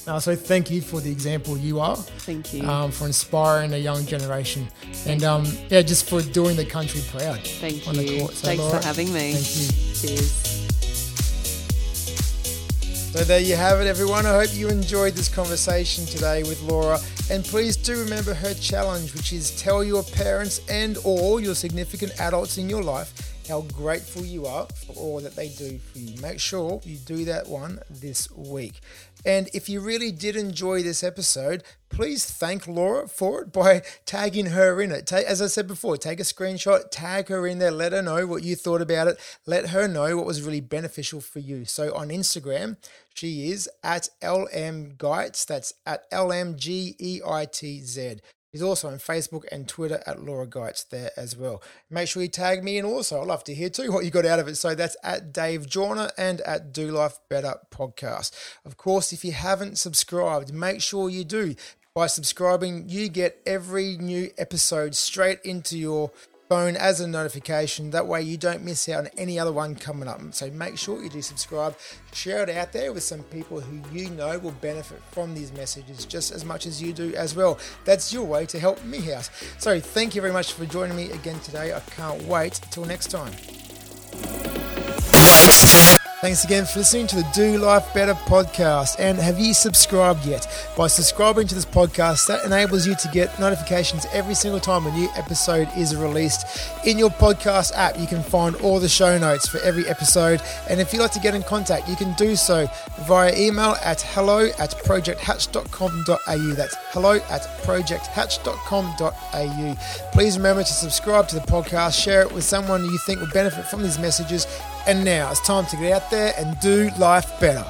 Uh, so thank you for the example you are. Thank you. Um, for inspiring a young generation. Thank and um, yeah, just for doing the country proud. Thank you. So Thanks Laura, for having me. Thank you. Cheers. So there you have it, everyone. I hope you enjoyed this conversation today with Laura. And please do remember her challenge, which is tell your parents and all your significant adults in your life how grateful you are for all that they do for you. Make sure you do that one this week. And if you really did enjoy this episode, please thank Laura for it by tagging her in it. As I said before, take a screenshot, tag her in there, let her know what you thought about it, let her know what was really beneficial for you. So on Instagram, she is at LM Geitz, that's at LMGEITZ. He's also on Facebook and Twitter at Laura Geitz there as well. Make sure you tag me and also I'd love to hear too what you got out of it. So that's at Dave Joyner and at Do Life Better Podcast. Of course, if you haven't subscribed, make sure you do. By subscribing, you get every new episode straight into your phone as a notification. That way you don't miss out on any other one coming up. So make sure you do subscribe. Share it out there with some people who you know will benefit from these messages just as much as you do as well. That's your way to help me out. So thank you very much for joining me again today. I can't wait till next time. Thanks again for listening to the Do Life Better podcast. And have you subscribed yet? By subscribing to this podcast, that enables you to get notifications every single time a new episode is released. In your podcast app, you can find all the show notes for every episode. And if you'd like to get in contact, you can do so via email at hello at projecthatch.com.au. That's hello at projecthatch.com.au. Please remember to subscribe to the podcast, share it with someone you think will benefit from these messages and now it's time to get out there and do life better.